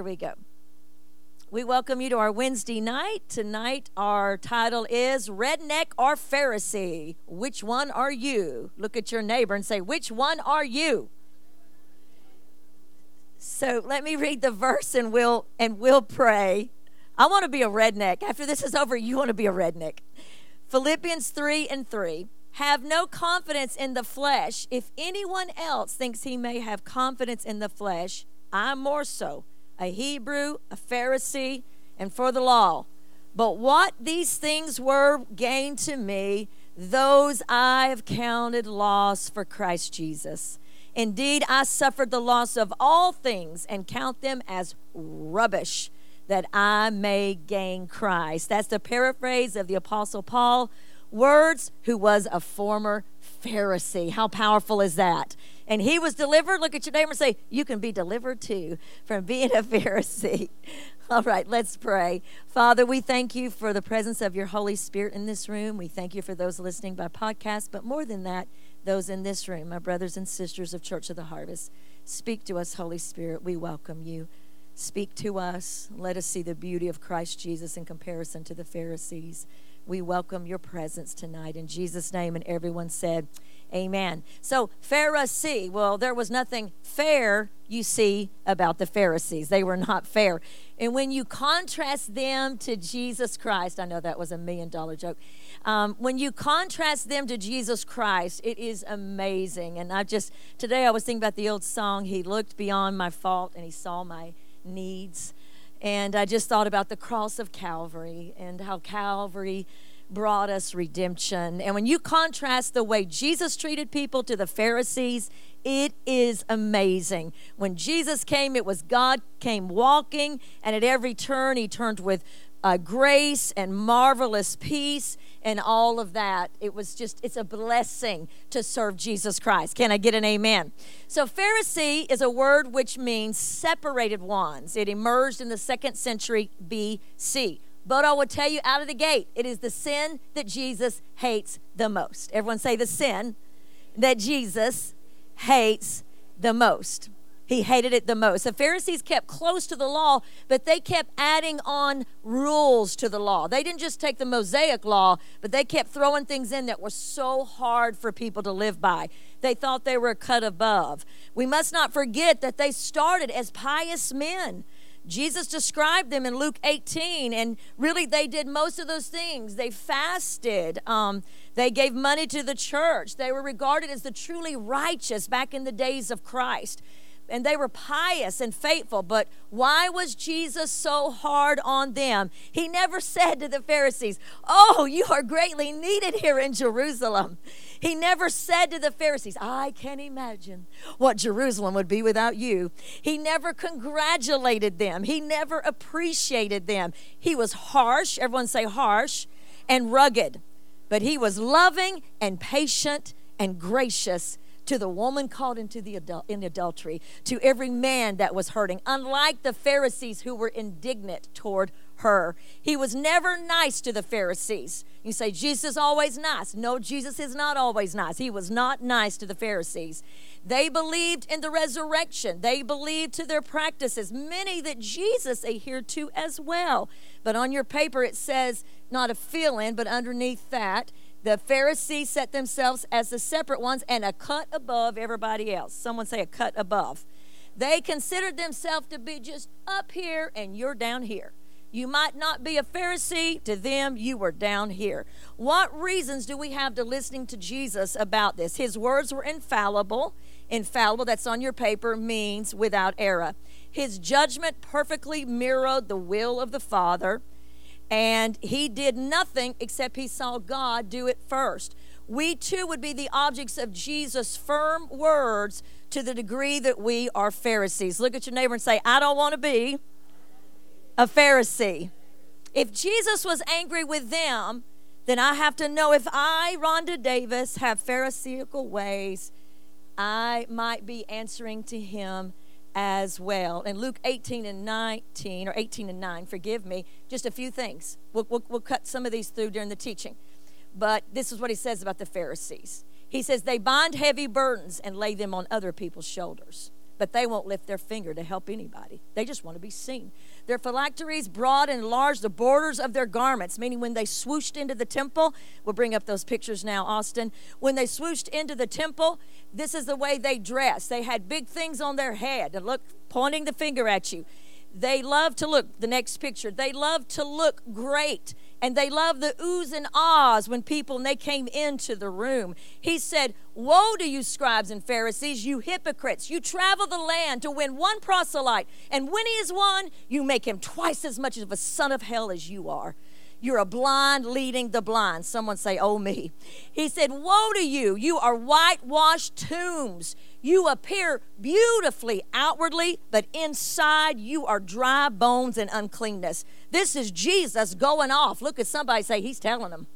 Here we go. We welcome you to our Wednesday night. Tonight, our title is Redneck or Pharisee. Which one are you? Look at your neighbor and say, Which one are you? So let me read the verse and we'll and we'll pray. I want to be a redneck. After this is over, you want to be a redneck. Philippians 3 and 3. Have no confidence in the flesh. If anyone else thinks he may have confidence in the flesh, I'm more so a Hebrew, a Pharisee, and for the law. But what these things were gained to me, those I have counted loss for Christ Jesus. Indeed, I suffered the loss of all things and count them as rubbish that I may gain Christ. That's the paraphrase of the Apostle Paul. Words who was a former Pharisee. How powerful is that? and he was delivered. Look at your neighbor and say, You can be delivered too from being a Pharisee. All right, let's pray. Father, we thank you for the presence of your Holy Spirit in this room. We thank you for those listening by podcast, but more than that, those in this room, my brothers and sisters of Church of the Harvest. Speak to us, Holy Spirit. We welcome you. Speak to us. Let us see the beauty of Christ Jesus in comparison to the Pharisees. We welcome your presence tonight in Jesus' name. And everyone said, Amen. So, Pharisee, well, there was nothing fair, you see, about the Pharisees. They were not fair. And when you contrast them to Jesus Christ, I know that was a million dollar joke. Um, when you contrast them to Jesus Christ, it is amazing. And I just, today I was thinking about the old song, He looked beyond my fault and He saw my needs. And I just thought about the cross of Calvary and how Calvary brought us redemption. And when you contrast the way Jesus treated people to the Pharisees, it is amazing. When Jesus came, it was God came walking, and at every turn, he turned with uh, grace and marvelous peace and all of that. It was just, it's a blessing to serve Jesus Christ. Can I get an amen? So, Pharisee is a word which means separated ones. It emerged in the second century BC. But I will tell you out of the gate, it is the sin that Jesus hates the most. Everyone say the sin that Jesus hates the most. He hated it the most. The Pharisees kept close to the law, but they kept adding on rules to the law. They didn't just take the Mosaic law, but they kept throwing things in that were so hard for people to live by. They thought they were cut above. We must not forget that they started as pious men. Jesus described them in Luke 18, and really they did most of those things. They fasted, um, they gave money to the church, they were regarded as the truly righteous back in the days of Christ. And they were pious and faithful, but why was Jesus so hard on them? He never said to the Pharisees, Oh, you are greatly needed here in Jerusalem. He never said to the Pharisees, I can't imagine what Jerusalem would be without you. He never congratulated them, he never appreciated them. He was harsh, everyone say harsh, and rugged, but he was loving and patient and gracious to the woman caught into the adul- in adultery, to every man that was hurting, unlike the Pharisees who were indignant toward her. He was never nice to the Pharisees. You say, Jesus is always nice. No, Jesus is not always nice. He was not nice to the Pharisees. They believed in the resurrection, they believed to their practices, many that Jesus adhered to as well. But on your paper, it says, not a fill in, but underneath that, the Pharisees set themselves as the separate ones and a cut above everybody else. Someone say a cut above. They considered themselves to be just up here and you're down here. You might not be a Pharisee. To them, you were down here. What reasons do we have to listening to Jesus about this? His words were infallible. Infallible, that's on your paper, means without error. His judgment perfectly mirrored the will of the Father, and he did nothing except he saw God do it first. We too would be the objects of Jesus' firm words to the degree that we are Pharisees. Look at your neighbor and say, I don't want to be a Pharisee. If Jesus was angry with them, then I have to know if I, Rhonda Davis, have Pharisaical ways, I might be answering to him as well. In Luke 18 and 19, or 18 and 9, forgive me, just a few things. We'll, we'll, we'll cut some of these through during the teaching. But this is what he says about the Pharisees. He says, They bind heavy burdens and lay them on other people's shoulders. But they won't lift their finger to help anybody. They just want to be seen. Their phylacteries broad and enlarged the borders of their garments, meaning when they swooshed into the temple, we'll bring up those pictures now, Austin. When they swooshed into the temple, this is the way they dressed. They had big things on their head and look, pointing the finger at you. They love to look, the next picture, they love to look great and they loved the oohs and ahs when people when they came into the room. He said, Woe to you, scribes and Pharisees, you hypocrites! You travel the land to win one proselyte, and when he is won, you make him twice as much of a son of hell as you are. You're a blind leading the blind. Someone say, Oh, me. He said, Woe to you! You are whitewashed tombs. You appear beautifully outwardly, but inside you are dry bones and uncleanness. This is Jesus going off. Look at somebody say, He's telling them.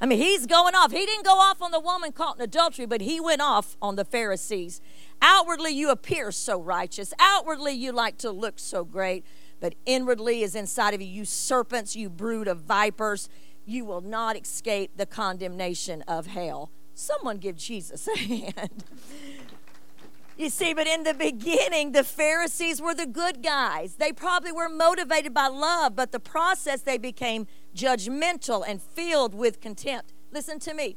I mean, he's going off. He didn't go off on the woman caught in adultery, but he went off on the Pharisees. Outwardly, you appear so righteous. Outwardly, you like to look so great, but inwardly is inside of you. You serpents, you brood of vipers, you will not escape the condemnation of hell. Someone give Jesus a hand. You see, but in the beginning, the Pharisees were the good guys. They probably were motivated by love, but the process they became judgmental and filled with contempt. Listen to me.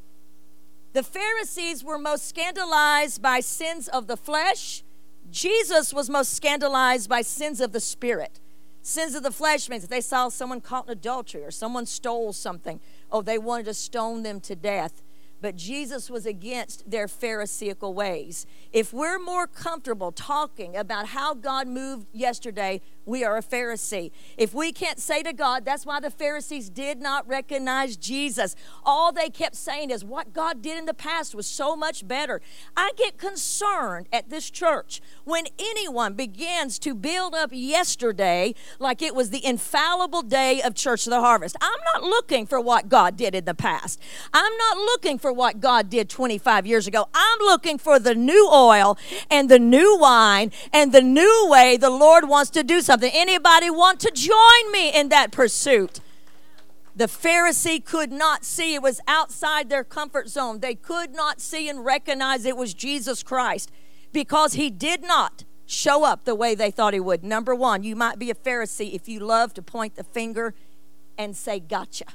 The Pharisees were most scandalized by sins of the flesh. Jesus was most scandalized by sins of the spirit. Sins of the flesh means if they saw someone caught in adultery or someone stole something, oh, they wanted to stone them to death but Jesus was against their Pharisaical ways. If we're more comfortable talking about how God moved yesterday we are a Pharisee. If we can't say to God, that's why the Pharisees did not recognize Jesus. All they kept saying is what God did in the past was so much better. I get concerned at this church when anyone begins to build up yesterday like it was the infallible day of Church of the Harvest. I'm not looking for what God did in the past. I'm not looking for what God did 25 years ago. I'm looking for the new oil and the new wine and the new way the Lord wants to do something something. Anybody want to join me in that pursuit? The Pharisee could not see. It was outside their comfort zone. They could not see and recognize it was Jesus Christ because he did not show up the way they thought he would. Number one, you might be a Pharisee if you love to point the finger and say, Gotcha.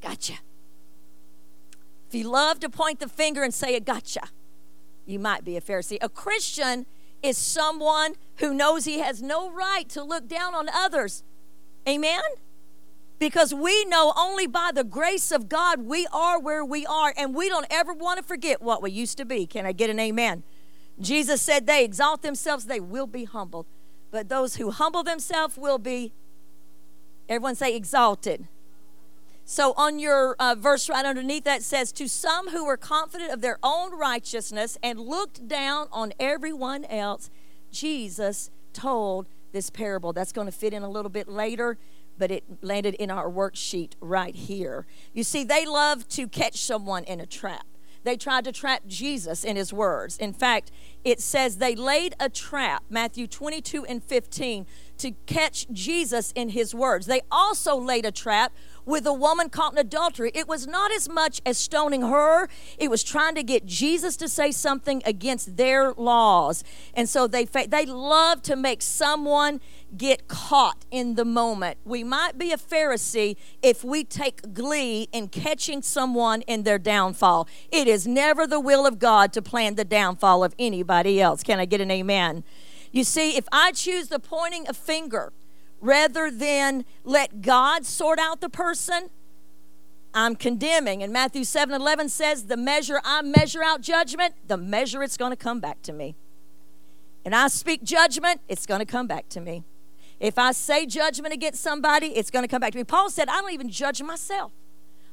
Gotcha. If you love to point the finger and say, Gotcha, you might be a Pharisee. A Christian is someone who knows he has no right to look down on others. Amen? Because we know only by the grace of God we are where we are, and we don't ever want to forget what we used to be. Can I get an amen? Jesus said, They exalt themselves, they will be humbled. But those who humble themselves will be, everyone say, exalted. So on your uh, verse right underneath that says, To some who were confident of their own righteousness and looked down on everyone else, Jesus told this parable. That's going to fit in a little bit later, but it landed in our worksheet right here. You see, they love to catch someone in a trap. They tried to trap Jesus in his words. In fact, it says they laid a trap, Matthew 22 and 15, to catch Jesus in his words. They also laid a trap with a woman caught in adultery, it was not as much as stoning her, it was trying to get Jesus to say something against their laws. And so they they love to make someone get caught in the moment. We might be a Pharisee if we take glee in catching someone in their downfall. It is never the will of God to plan the downfall of anybody else. Can I get an amen? You see, if I choose the pointing of finger, rather than let God sort out the person, I'm condemning. And Matthew 7 11 says, The measure I measure out judgment, the measure it's going to come back to me. And I speak judgment, it's going to come back to me. If I say judgment against somebody, it's going to come back to me. Paul said, I don't even judge myself.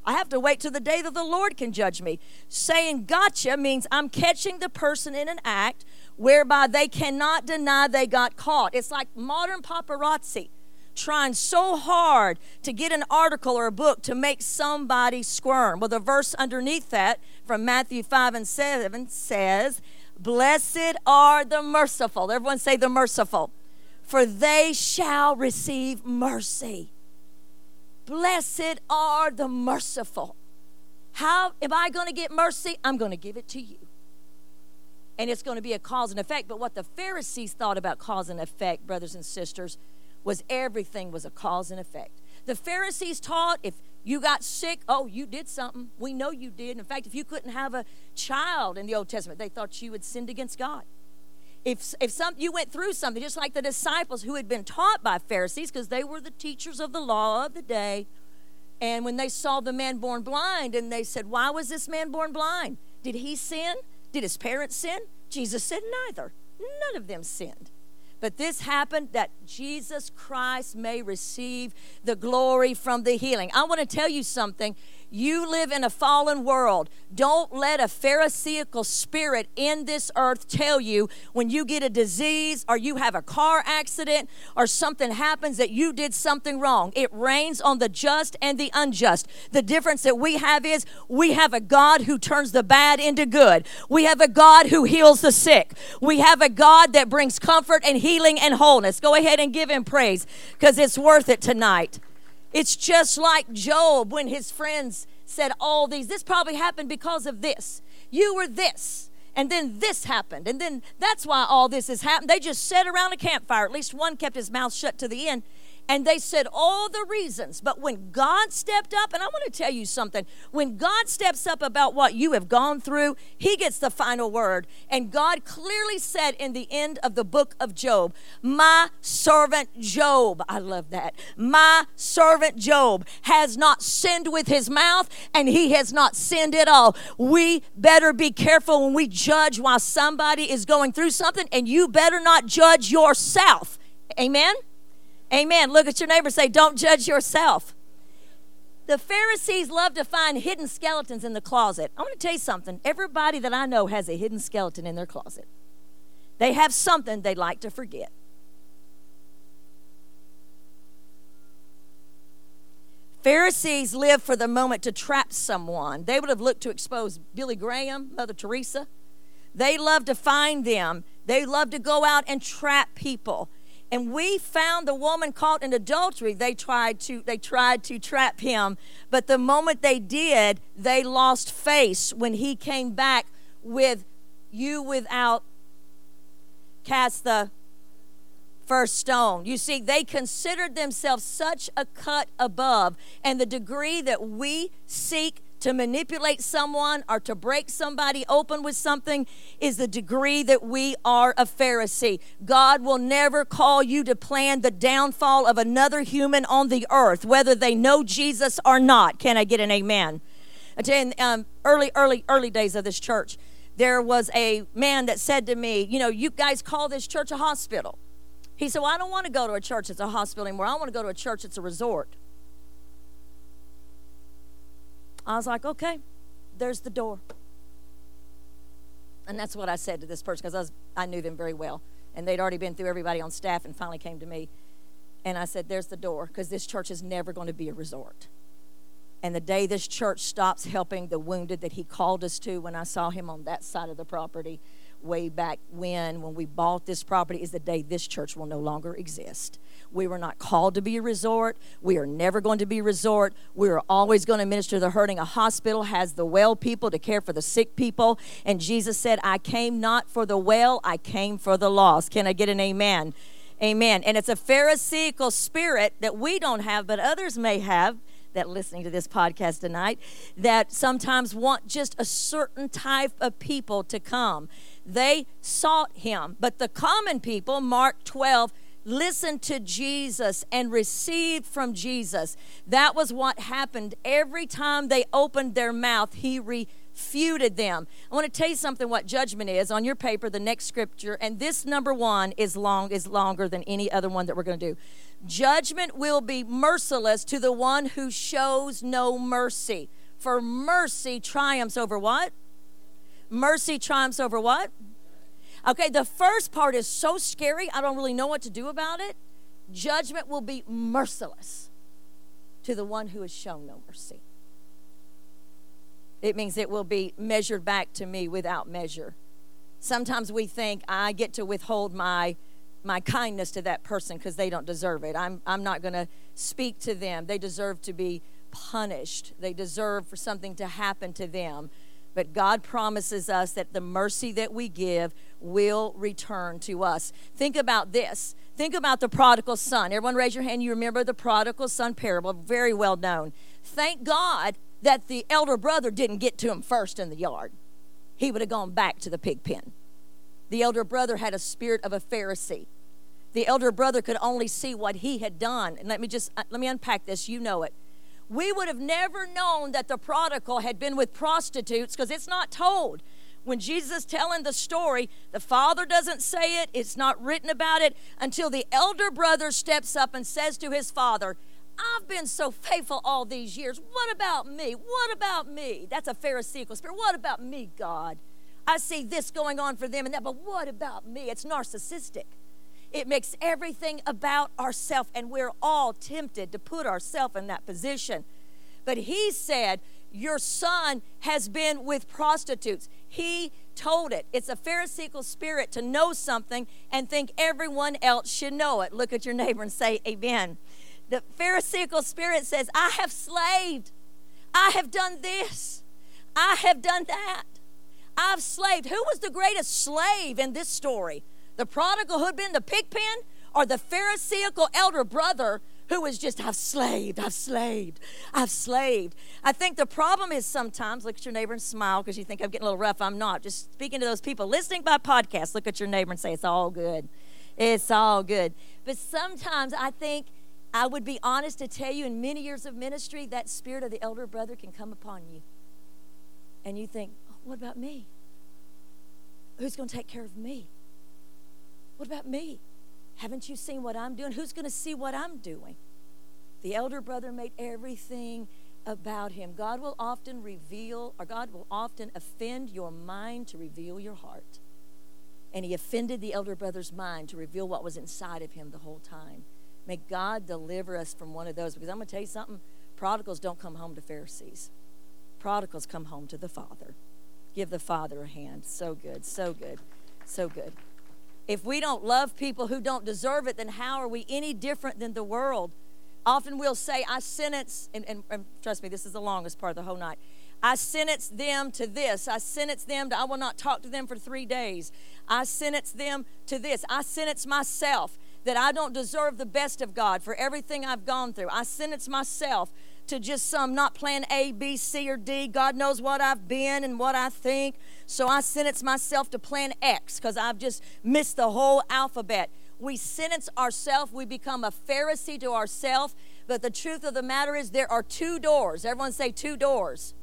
I have to wait till the day that the Lord can judge me. Saying gotcha means I'm catching the person in an act whereby they cannot deny they got caught. It's like modern paparazzi trying so hard to get an article or a book to make somebody squirm. Well, the verse underneath that from Matthew 5 and 7 says, Blessed are the merciful. Everyone say the merciful, for they shall receive mercy. Blessed are the merciful. How am I going to get mercy? I'm going to give it to you. and it's going to be a cause and effect. But what the Pharisees thought about cause and effect, brothers and sisters, was everything was a cause and effect. The Pharisees taught if you got sick, oh, you did something. We know you did. In fact, if you couldn't have a child in the Old Testament, they thought you had sinned against God. If, if some, you went through something, just like the disciples who had been taught by Pharisees, because they were the teachers of the law of the day, and when they saw the man born blind, and they said, Why was this man born blind? Did he sin? Did his parents sin? Jesus said, Neither. None of them sinned. But this happened that Jesus Christ may receive the glory from the healing. I want to tell you something. You live in a fallen world. Don't let a Pharisaical spirit in this earth tell you when you get a disease or you have a car accident or something happens that you did something wrong. It rains on the just and the unjust. The difference that we have is we have a God who turns the bad into good. We have a God who heals the sick. We have a God that brings comfort and healing and wholeness. Go ahead and give him praise because it's worth it tonight. It's just like Job when his friends said all these. This probably happened because of this. You were this. And then this happened. And then that's why all this has happened. They just sat around a campfire. At least one kept his mouth shut to the end and they said all the reasons. But when God stepped up, and I want to tell you something when God steps up about what you have gone through, He gets the final word. And God clearly said in the end of the book of Job, My servant Job, I love that, my servant Job has not sinned with his mouth, and he has not sinned at all. We better be careful when we judge while somebody is going through something, and you better not judge yourself. Amen? Amen. Look at your neighbor say, Don't judge yourself. The Pharisees love to find hidden skeletons in the closet. I want to tell you something. Everybody that I know has a hidden skeleton in their closet. They have something they like to forget. Pharisees live for the moment to trap someone. They would have looked to expose Billy Graham, Mother Teresa. They love to find them. They love to go out and trap people and we found the woman caught in adultery. They tried to they tried to trap him. But the moment they did they lost face when he came back with you without cast the first stone. You see they considered themselves such a cut above. And the degree that we seek to manipulate someone or to break somebody open with something is the degree that we are a Pharisee. God will never call you to plan the downfall of another human on the earth, whether they know Jesus or not. Can I get an amen? In um, early, early, early days of this church, there was a man that said to me, You know, you guys call this church a hospital. He said, Well, I don't want to go to a church that's a hospital anymore. I want to go to a church that's a resort. I was like, okay, there's the door. And that's what I said to this person because I, I knew them very well. And they'd already been through everybody on staff and finally came to me. And I said, there's the door because this church is never going to be a resort. And the day this church stops helping the wounded that he called us to when I saw him on that side of the property way back when, when we bought this property, is the day this church will no longer exist. We were not called to be a resort. We are never going to be a resort. We are always going to minister to the hurting. A hospital has the well people to care for the sick people. And Jesus said, I came not for the well, I came for the lost. Can I get an amen? Amen. And it's a Pharisaical spirit that we don't have, but others may have that listening to this podcast tonight that sometimes want just a certain type of people to come. They sought him, but the common people, Mark 12, listened to Jesus and received from Jesus. That was what happened. Every time they opened their mouth, he refuted them. I want to tell you something what judgment is on your paper, the next scripture, and this number one is long is longer than any other one that we're going to do. Judgment will be merciless to the one who shows no mercy. For mercy triumphs over what? Mercy triumphs over what? Okay, the first part is so scary, I don't really know what to do about it. Judgment will be merciless to the one who has shown no mercy. It means it will be measured back to me without measure. Sometimes we think I get to withhold my my kindness to that person because they don't deserve it. I'm I'm not going to speak to them. They deserve to be punished. They deserve for something to happen to them. But God promises us that the mercy that we give will return to us. Think about this. Think about the prodigal son. Everyone raise your hand. You remember the prodigal son parable, very well known. Thank God that the elder brother didn't get to him first in the yard. He would have gone back to the pig pen. The elder brother had a spirit of a Pharisee. The elder brother could only see what he had done. And let me just uh, let me unpack this. You know it we would have never known that the prodigal had been with prostitutes because it's not told. When Jesus is telling the story, the father doesn't say it, it's not written about it until the elder brother steps up and says to his father, I've been so faithful all these years. What about me? What about me? That's a Pharisaical spirit. What about me, God? I see this going on for them and that, but what about me? It's narcissistic. It makes everything about ourselves, and we're all tempted to put ourselves in that position. But he said, Your son has been with prostitutes. He told it. It's a Pharisaical spirit to know something and think everyone else should know it. Look at your neighbor and say, Amen. The Pharisaical spirit says, I have slaved. I have done this. I have done that. I've slaved. Who was the greatest slave in this story? The prodigal who had been in the pig pen or the Pharisaical elder brother who was just, I've slaved, I've slaved, I've slaved. I think the problem is sometimes, look at your neighbor and smile because you think I'm getting a little rough. I'm not. Just speaking to those people listening by podcast, look at your neighbor and say, It's all good. It's all good. But sometimes I think I would be honest to tell you in many years of ministry, that spirit of the elder brother can come upon you. And you think, oh, What about me? Who's going to take care of me? What about me? Haven't you seen what I'm doing? Who's going to see what I'm doing? The elder brother made everything about him. God will often reveal, or God will often offend your mind to reveal your heart. And he offended the elder brother's mind to reveal what was inside of him the whole time. May God deliver us from one of those because I'm going to tell you something prodigals don't come home to Pharisees, prodigals come home to the Father. Give the Father a hand. So good, so good, so good. If we don't love people who don't deserve it, then how are we any different than the world? Often we'll say, I sentence, and, and, and trust me, this is the longest part of the whole night. I sentence them to this. I sentence them to, I will not talk to them for three days. I sentence them to this. I sentence myself that I don't deserve the best of God for everything I've gone through. I sentence myself to just some not plan A, B, C, or D. God knows what I've been and what I think. So I sentence myself to plan X because I've just missed the whole alphabet. We sentence ourselves, we become a Pharisee to ourselves. But the truth of the matter is, there are two doors. Everyone say two doors.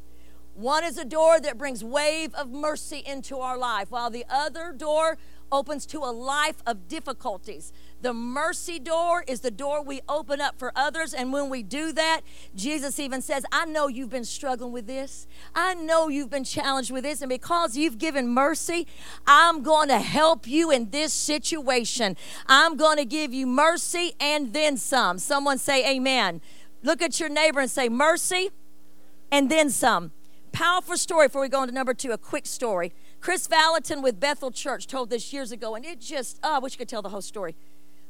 One is a door that brings wave of mercy into our life, while the other door opens to a life of difficulties. The mercy door is the door we open up for others. And when we do that, Jesus even says, I know you've been struggling with this. I know you've been challenged with this. And because you've given mercy, I'm going to help you in this situation. I'm going to give you mercy and then some. Someone say, Amen. Look at your neighbor and say, Mercy and then some. Powerful story before we go into number two, a quick story. Kris Vallotton with Bethel Church told this years ago, and it just, oh, I wish I could tell the whole story.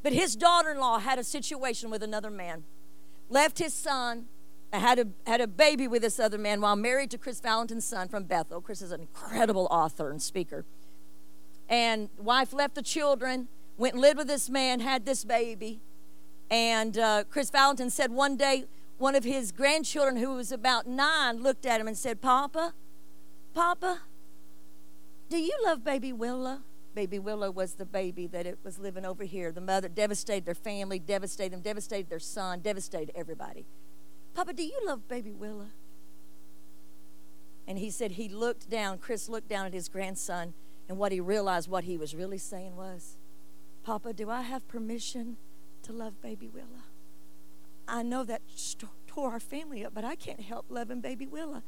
But his daughter in law had a situation with another man, left his son, had a, had a baby with this other man while married to Kris Vallotton's son from Bethel. Kris is an incredible author and speaker. And wife left the children, went and lived with this man, had this baby. And uh, Kris Vallotton said one day, one of his grandchildren, who was about nine, looked at him and said, Papa, Papa, do you love baby Willa? Baby Willow was the baby that it was living over here. The mother devastated their family, devastated them, devastated their son, devastated everybody. Papa, do you love baby Willa? And he said he looked down, Kris looked down at his grandson, and what he realized what he was really saying was, Papa, do I have permission to love baby Willa? I know that tore our family up, but I can't help loving baby Willa.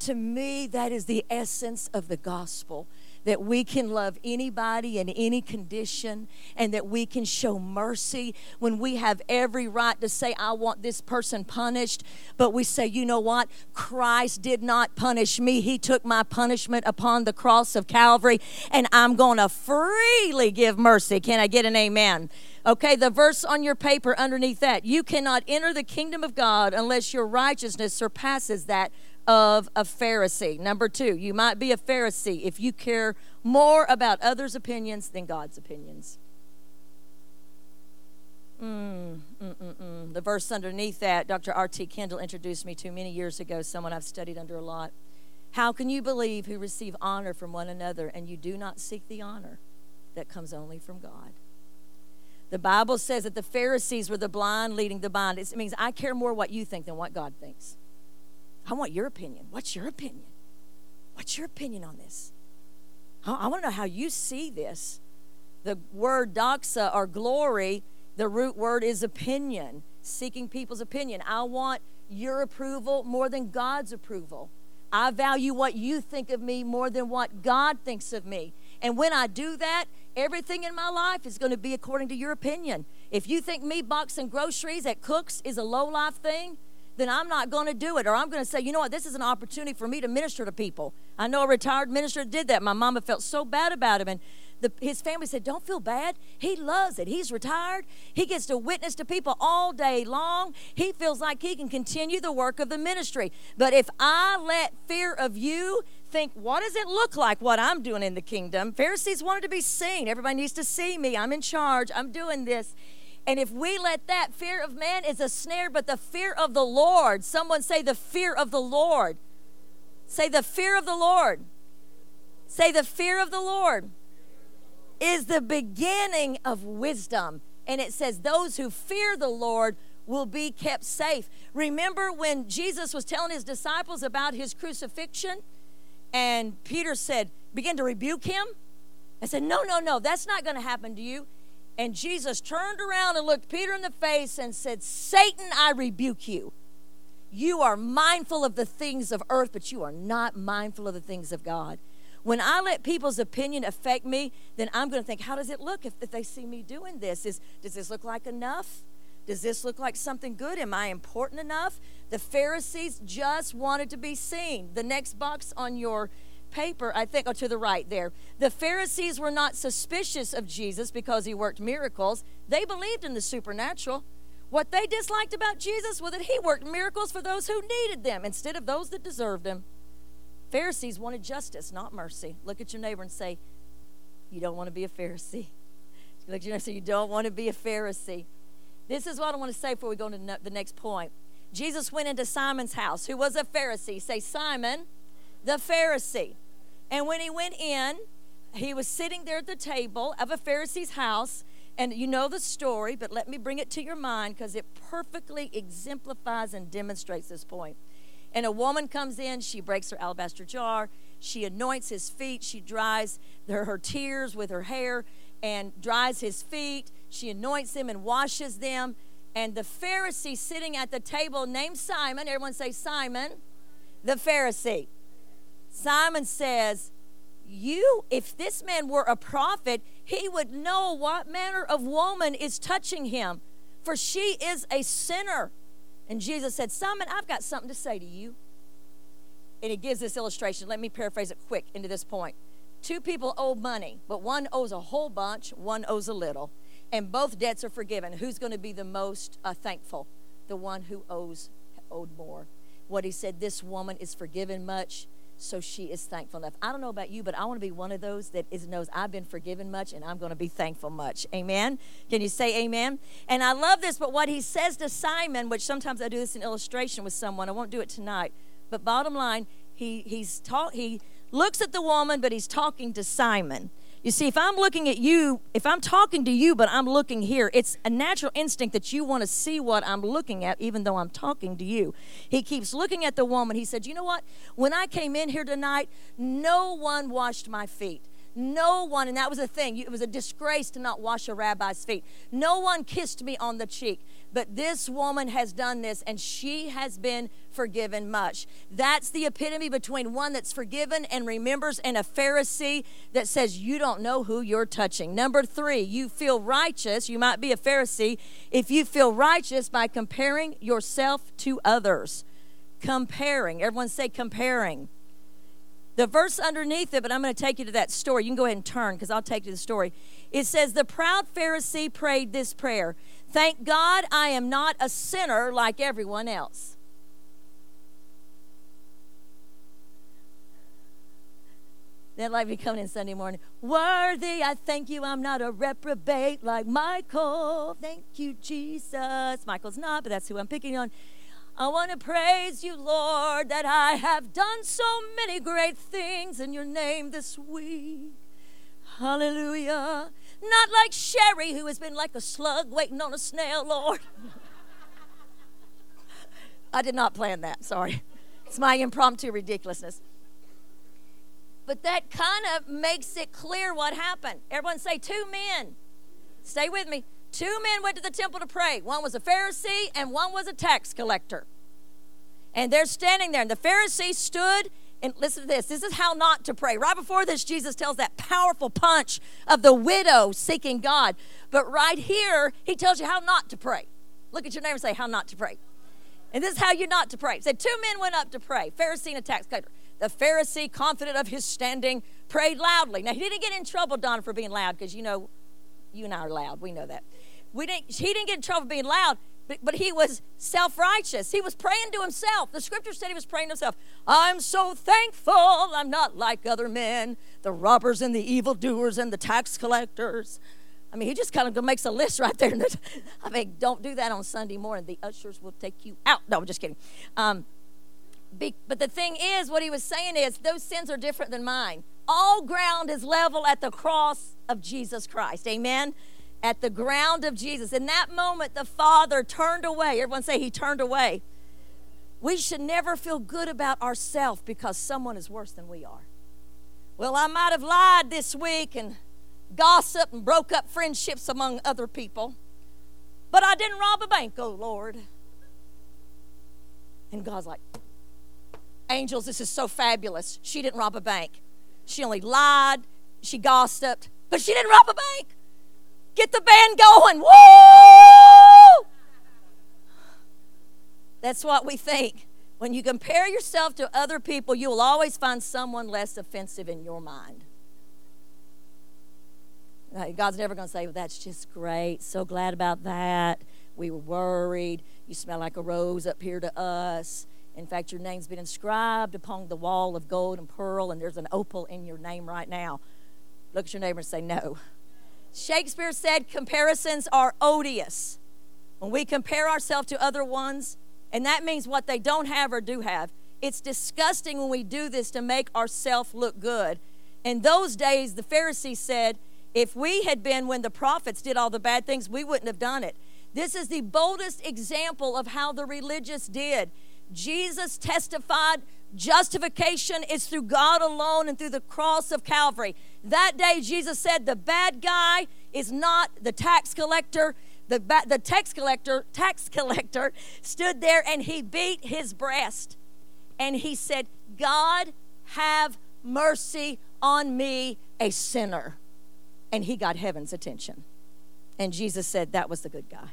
To me, that is the essence of the gospel that we can love anybody in any condition and that we can show mercy when we have every right to say, I want this person punished. But we say, you know what? Christ did not punish me. He took my punishment upon the cross of Calvary, and I'm going to freely give mercy. Can I get an amen? Okay, the verse on your paper underneath that you cannot enter the kingdom of God unless your righteousness surpasses that of a Pharisee. Number two, you might be a Pharisee if you care more about others' opinions than God's opinions. Mm, mm, mm, mm. The verse underneath that, Dr. R.T. Kendall introduced me to many years ago, someone I've studied under a lot. How can you believe who receive honor from one another and you do not seek the honor that comes only from God? The Bible says that the Pharisees were the blind leading the blind. It means I care more what you think than what God thinks. I want your opinion. What's your opinion? What's your opinion on this? I, want to know how you see this. The word doxa or glory, the root word is opinion, seeking people's opinion. I want your approval more than God's approval. I value what you think of me more than what God thinks of me. And when I do that, everything in my life is going to be according to your opinion. If you think me boxing groceries at Cook's is a low life thing, then I'm not going to do it. Or I'm going to say, you know what, this is an opportunity for me to minister to people. I know a retired minister did that. My mama felt so bad about him. And the, his family said, Don't feel bad. He loves it. He's retired. He gets to witness to people all day long. He feels like he can continue the work of the ministry. But if I let fear of you think, What does it look like what I'm doing in the kingdom? Pharisees wanted to be seen. Everybody needs to see me. I'm in charge. I'm doing this. And if we let that fear of man is a snare, but the fear of the Lord, someone say the fear of the Lord. Say the fear of the Lord. Say the fear of the Lord is the beginning of wisdom. And it says, those who fear the Lord will be kept safe. Remember when Jesus was telling his disciples about his crucifixion? And Peter said, begin to rebuke him? I said, no, no, no, that's not going to happen to you. And Jesus turned around and looked Peter in the face and said, Satan, I rebuke you. You are mindful of the things of earth, but you are not mindful of the things of God. When I let people's opinion affect me, then I'm going to think, how does it look if, if they see me doing this? Is, does this look like enough? Does this look like something good? Am I important enough? The Pharisees just wanted to be seen. The next box on your paper, I think, oh, to the right there. The Pharisees were not suspicious of Jesus because he worked miracles. They believed in the supernatural. What they disliked about Jesus was that he worked miracles for those who needed them instead of those that deserved them. Pharisees wanted justice, not mercy. Look at your neighbor and say, You don't want to be a Pharisee. Look at your neighbor and say, You don't want to be a Pharisee. This is what I want to say before we go to the next point. Jesus went into Simon's house, who was a Pharisee. Say, Simon, the Pharisee. And when he went in, he was sitting there at the table of a Pharisee's house. And you know the story, but let me bring it to your mind because it perfectly exemplifies and demonstrates this point. And a woman comes in, she breaks her alabaster jar, she anoints his feet, she dries her, her tears with her hair and dries his feet. She anoints them and washes them. And the Pharisee sitting at the table named Simon, everyone say Simon, the Pharisee. Simon says, You, if this man were a prophet, he would know what manner of woman is touching him, for she is a sinner. And Jesus said, Simon, I've got something to say to you. And he gives this illustration. Let me paraphrase it quick into this point. Two people owe money, but one owes a whole bunch, one owes a little. And both debts are forgiven. Who's going to be the most uh, thankful? The one who owes owed more. What he said, this woman is forgiven much so she is thankful enough. I don't know about you, but I want to be one of those that is, knows I've been forgiven much and I'm going to be thankful much. Amen. Can you say amen? And I love this, but what he says to Simon, which sometimes I do this in illustration with someone, I won't do it tonight. But bottom line, he he's taught he looks at the woman, but he's talking to Simon. You see, if I'm looking at you, if I'm talking to you, but I'm looking here, it's a natural instinct that you want to see what I'm looking at, even though I'm talking to you. He keeps looking at the woman. He said, You know what? When I came in here tonight, no one washed my feet. No one, and that was a thing, it was a disgrace to not wash a rabbi's feet. No one kissed me on the cheek. But this woman has done this and she has been forgiven much. That's the epitome between one that's forgiven and remembers and a Pharisee that says, You don't know who you're touching. Number three, you feel righteous. You might be a Pharisee if you feel righteous by comparing yourself to others. Comparing. Everyone say comparing. The verse underneath it, but I'm going to take you to that story. You can go ahead and turn because I'll take you to the story. It says, The proud Pharisee prayed this prayer Thank God I am not a sinner like everyone else. That like be coming in Sunday morning. Worthy, I thank you. I'm not a reprobate like Michael. Thank you, Jesus. Michael's not, but that's who I'm picking on. I want to praise you, Lord, that I have done so many great things in your name this week. Hallelujah. Not like Sherry, who has been like a slug waiting on a snail, Lord. I did not plan that, sorry. It's my impromptu ridiculousness. But that kind of makes it clear what happened. Everyone say, two men. Stay with me. Two men went to the temple to pray. One was a Pharisee and one was a tax collector. And they're standing there. And the Pharisee stood and listen to this. This is how not to pray. Right before this, Jesus tells that powerful punch of the widow seeking God. But right here, he tells you how not to pray. Look at your neighbor and say, How not to pray. And this is how you're not to pray. Said, Two men went up to pray, Pharisee and a tax collector. The Pharisee, confident of his standing, prayed loudly. Now, he didn't get in trouble, Don, for being loud, because you know, you and I are loud. We know that. We didn't, he didn't get in trouble being loud, but, but he was self righteous. He was praying to himself. The scripture said he was praying to himself. I'm so thankful I'm not like other men, the robbers and the evildoers and the tax collectors. I mean, he just kind of makes a list right there. I mean, don't do that on Sunday morning. The ushers will take you out. No, I'm just kidding. Um, be, but the thing is, what he was saying is, those sins are different than mine. All ground is level at the cross of Jesus Christ. Amen at the ground of Jesus. In that moment, the Father turned away. Everyone say he turned away. We should never feel good about ourselves because someone is worse than we are. Well, I might have lied this week and gossiped and broke up friendships among other people, but I didn't rob a bank, oh Lord. And God's like, Angels, this is so fabulous. She didn't rob a bank. She only lied, she gossiped, but she didn't rob a bank. Get the band going. Woo! That's what we think. When you compare yourself to other people, you will always find someone less offensive in your mind. God's never going to say, well, that's just great. So glad about that. We were worried. You smell like a rose up here to us. In fact, your name's been inscribed upon the wall of gold and pearl, and there's an opal in your name right now. Look at your neighbor and say, No. Shakespeare said comparisons are odious. When we compare ourselves to other ones, and that means what they don't have or do have, it's disgusting when we do this to make ourselves look good. In those days, the Pharisees said, if we had been when the prophets did all the bad things, we wouldn't have done it. This is the boldest example of how the religious did. Jesus testified justification is through God alone and through the cross of Calvary. That day, Jesus said, The bad guy is not the tax collector. The, the tax collector, tax collector stood there and he beat his breast and he said, God, have mercy on me, a sinner. And he got heaven's attention. And Jesus said that was the good guy.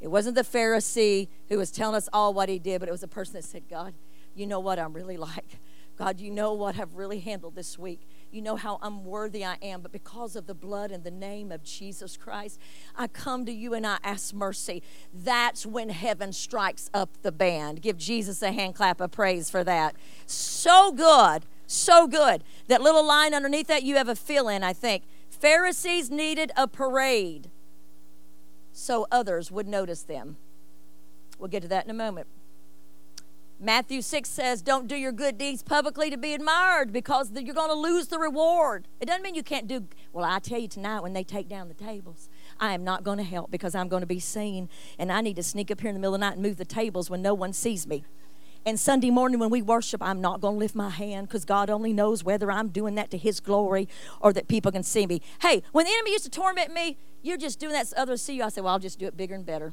It wasn't the Pharisee who was telling us all what he did, but it was the person that said, God, you know what I'm really like. God, you know what I've really handled this week. You know how unworthy I am, but because of the blood and the name of Jesus Christ, I come to you and I ask mercy. That's when heaven strikes up the band. Give Jesus a hand clap of praise for that. So good, so good. That little line underneath that, you have a fill in, I think. Pharisees needed a parade so others would notice them. We'll get to that in a moment. Matthew 6 says, Don't do your good deeds publicly to be admired because you're going to lose the reward. It doesn't mean you can't do, well, I tell you tonight when they take down the tables, I am not going to help because I'm going to be seen and I need to sneak up here in the middle of the night and move the tables when no one sees me. And Sunday morning when we worship, I'm not going to lift my hand because God only knows whether I'm doing that to His glory or that people can see me. Hey, when the enemy used to torment me, you're just doing that so others see you. I said, well, I'll just do it bigger and better.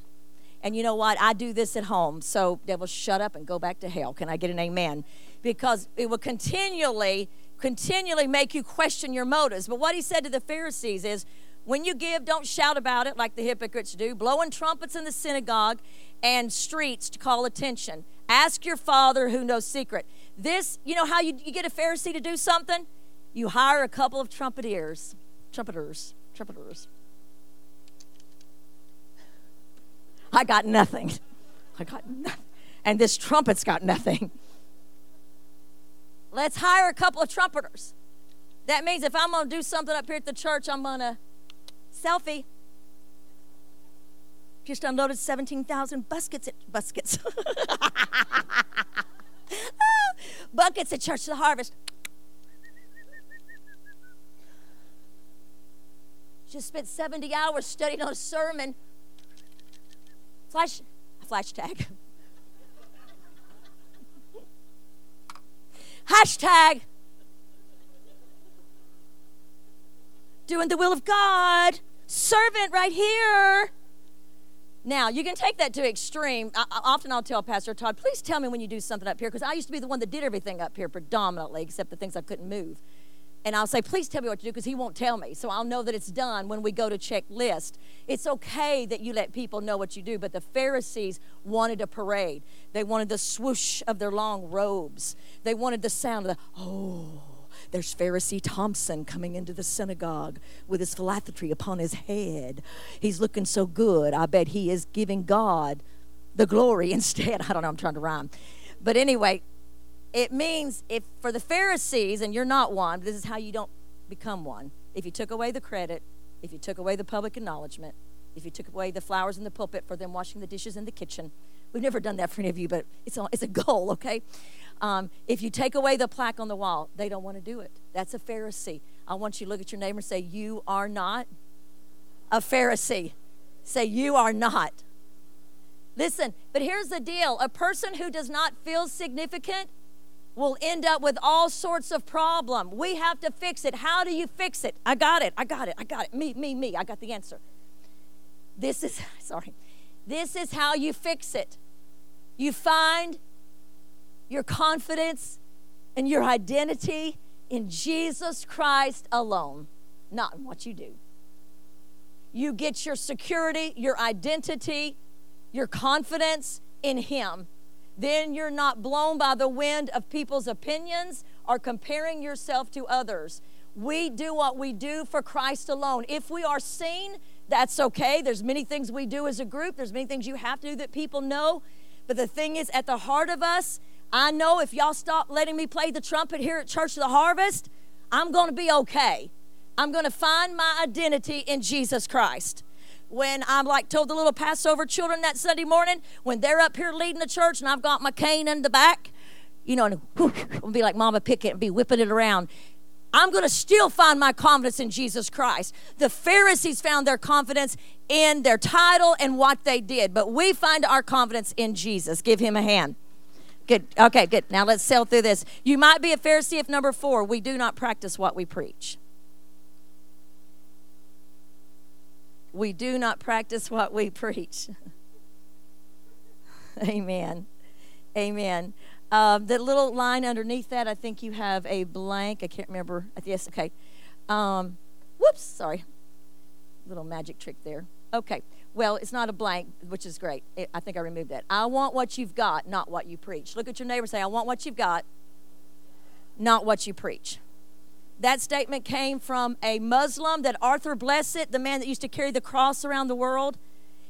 And you know what? I do this at home. So, devil, shut up and go back to hell. Can I get an amen? Because it will continually, continually make you question your motives. But what he said to the Pharisees is, when you give, don't shout about it like the hypocrites do, blowing trumpets in the synagogue and streets to call attention. Ask your father who knows secret. This, you know how you, you get a Pharisee to do something? You hire a couple of trumpeters, trumpeters, trumpeters. I got nothing. I got nothing. And this trumpet's got nothing. Let's hire a couple of trumpeters. That means if I'm going to do something up here at the church, I'm going to selfie. Just unloaded 17,000 buskets at buskets. Buckets at Church of the Harvest. Just spent 70 hours studying on a sermon. Flash, flash tag. Hashtag doing the will of God. Servant right here. Now, you can take that to extreme. I, often I'll tell Pastor Todd, please tell me when you do something up here, because I used to be the one that did everything up here predominantly, except the things I couldn't move. And I'll say, please tell me what to do, because he won't tell me. So I'll know that it's done when we go to check list. It's okay that you let people know what you do, but the Pharisees wanted a parade. They wanted the swoosh of their long robes. They wanted the sound of the, oh, there's Pharisee Thompson coming into the synagogue with his philanthropy upon his head. He's looking so good. I bet he is giving God the glory instead. I don't know, I'm trying to rhyme. But anyway, it means if for the Pharisees, and you're not one, this is how you don't become one. If you took away the credit, if you took away the public acknowledgement, if you took away the flowers in the pulpit for them washing the dishes in the kitchen, we've never done that for any of you, but it's a, it's a goal, okay? Um, if you take away the plaque on the wall, they don't want to do it. That's a Pharisee. I want you to look at your neighbor and say, You are not a Pharisee. Say, You are not. Listen, but here's the deal a person who does not feel significant will end up with all sorts of problem. We have to fix it. How do you fix it? I got it. I got it. I got it. Me, me, me. I got the answer. This is sorry. This is how you fix it. You find your confidence and your identity in Jesus Christ alone, not in what you do. You get your security, your identity, your confidence in Him. Then you're not blown by the wind of people's opinions or comparing yourself to others. We do what we do for Christ alone. If we are seen, that's okay. There's many things we do as a group. There's many things you have to do that people know. But the thing is, at the heart of us, I know if y'all stop letting me play the trumpet here at Church of the Harvest, I'm going to be okay. I'm going to find my identity in Jesus Christ. When I'm like told the little Passover children that Sunday morning, when they're up here leading the church and I've got my cane in the back, you know, and be like Mama Pickett and be whipping it around. I'm going to still find my confidence in Jesus Christ. The Pharisees found their confidence in their title and what they did, but we find our confidence in Jesus. Give him a hand. Good. Okay, good. Now let's sail through this. You might be a Pharisee if number four, we do not practice what we preach. We do not practice what we preach. Amen. Amen. Um, the little line underneath that, I think you have a blank. I can't remember. Yes, okay. Um, whoops, sorry. Little magic trick there. Okay. Well, it's not a blank, which is great. I think I removed that. I want what you've got, not what you preach. Look at your neighbor say, I want what you've got, not what you preach. That statement came from a Muslim that Arthur Blessitt, the man that used to carry the cross around the world,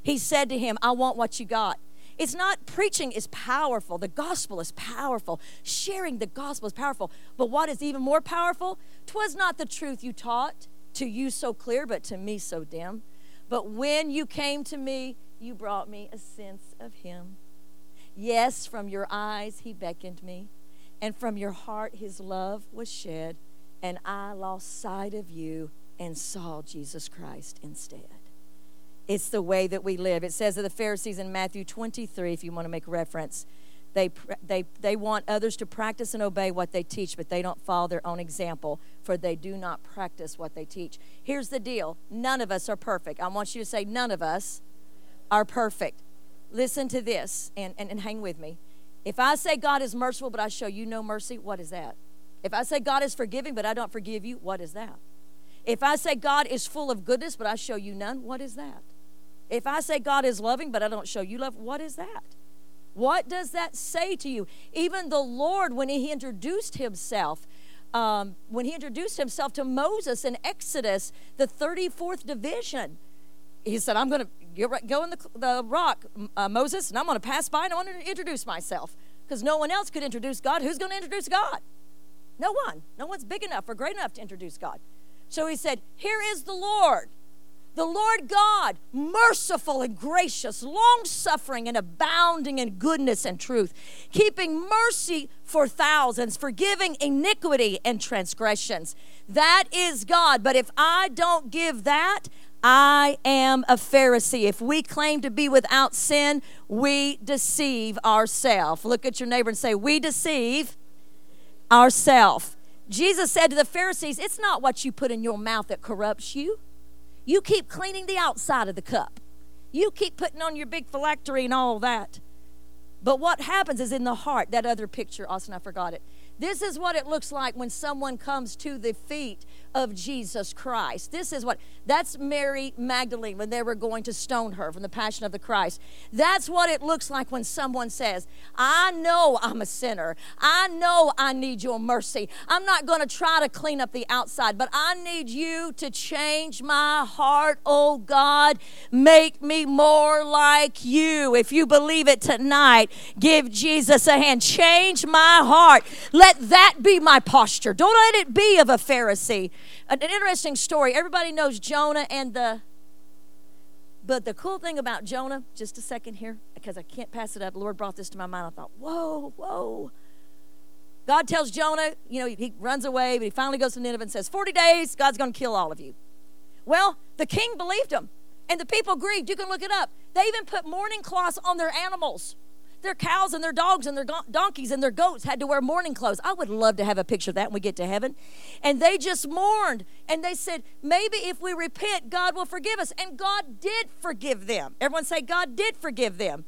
he said to him, I want what you got. It's not preaching is powerful. The gospel is powerful. Sharing the gospel is powerful. But what is even more powerful? Twas not the truth you taught to you so clear, but to me so dim. But when you came to me, you brought me a sense of Him. Yes, from your eyes He beckoned me, and from your heart His love was shed, and I lost sight of you and saw Jesus Christ instead. It's the way that we live. It says of the Pharisees in Matthew 23, if you want to make reference, They, they, they want others to practice and obey what they teach, but they don't follow their own example, for they do not practice what they teach. Here's the deal none of us are perfect. I want you to say, none of us are perfect. Listen to this and, and, and hang with me. If I say God is merciful, but I show you no mercy, what is that? If I say God is forgiving, but I don't forgive you, what is that? If I say God is full of goodness, but I show you none, what is that? If I say God is loving, but I don't show you love, what is that? What does that say to you? Even the Lord, when He introduced Himself, um, when He introduced Himself to Moses in Exodus, the 34th division, He said, I'm going to go in the, the rock, uh, Moses, and I'm going to pass by and I want to introduce myself. Because no one else could introduce God. Who's going to introduce God? No one. No one's big enough or great enough to introduce God. So he said, Here is the Lord the Lord God, merciful and gracious, long suffering and abounding in goodness and truth, keeping mercy for thousands, forgiving iniquity and transgressions. That is God. But if I don't give that, I am a Pharisee. If we claim to be without sin, we deceive ourselves. Look at your neighbor and say, We deceive ourselves. Jesus said to the Pharisees, It's not what you put in your mouth that corrupts you you keep cleaning the outside of the cup. You keep putting on your big phylactery and all that. But what happens is in the heart, that other picture, Austin, I forgot it. This is what it looks like when someone comes to the feet of Jesus Christ. This is what, that's Mary Magdalene when they were going to stone her from the Passion of the Christ. That's what it looks like when someone says, I know I'm a sinner. I know I need your mercy. I'm not going to try to clean up the outside, but I need you to change my heart, oh God. Make me more like you. If you believe it tonight, give Jesus a hand. Change my heart. Let that be my posture. Don't let it be of a Pharisee an interesting story. Everybody knows Jonah and the. But the cool thing about Jonah, just a second here, because I can't pass it up. The Lord brought this to my mind. I thought, whoa, whoa. God tells Jonah, you know, he runs away, but he finally goes to Nineveh and says, 40 days, God's going to kill all of you. Well, the king believed him, and the people grieved. You can look it up. They even put mourning cloths on their animals their cows and their dogs and their donkeys and their goats had to wear mourning clothes. I would love to have a picture of that when we get to heaven. And they just mourned and they said, maybe if we repent, God will forgive us. And God did forgive them. Everyone say, God did forgive them.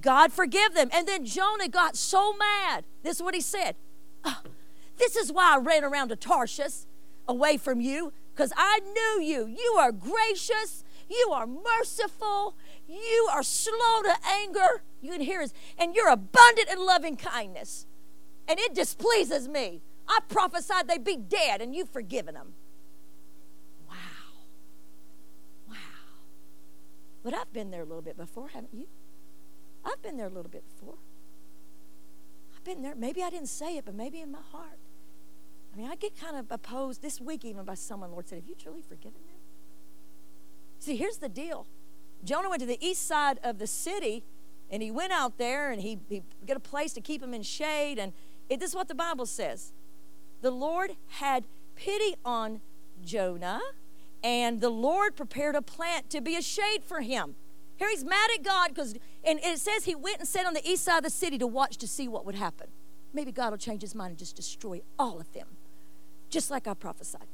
God forgive them. And then Jonah got so mad. This is what he said. Oh, this is why I ran around to Tarshish away from you because I knew you. You are gracious. You are merciful. You are slow to anger. You can hear his, and you're abundant in loving kindness. And it displeases me. I prophesied they'd be dead, and you've forgiven them. Wow. Wow. But I've been there a little bit before, haven't you? I've been there a little bit before. I've been there. Maybe I didn't say it, but maybe in my heart. I mean, I get kind of opposed this week even by someone. Lord said, Have you truly forgiven them? See, here's the deal Jonah went to the east side of the city and he went out there and he, he got a place to keep him in shade. And it, this is what the Bible says the Lord had pity on Jonah, and the Lord prepared a plant to be a shade for him. Here he's mad at God because, and it says he went and sat on the east side of the city to watch to see what would happen. Maybe God will change his mind and just destroy all of them, just like I prophesied.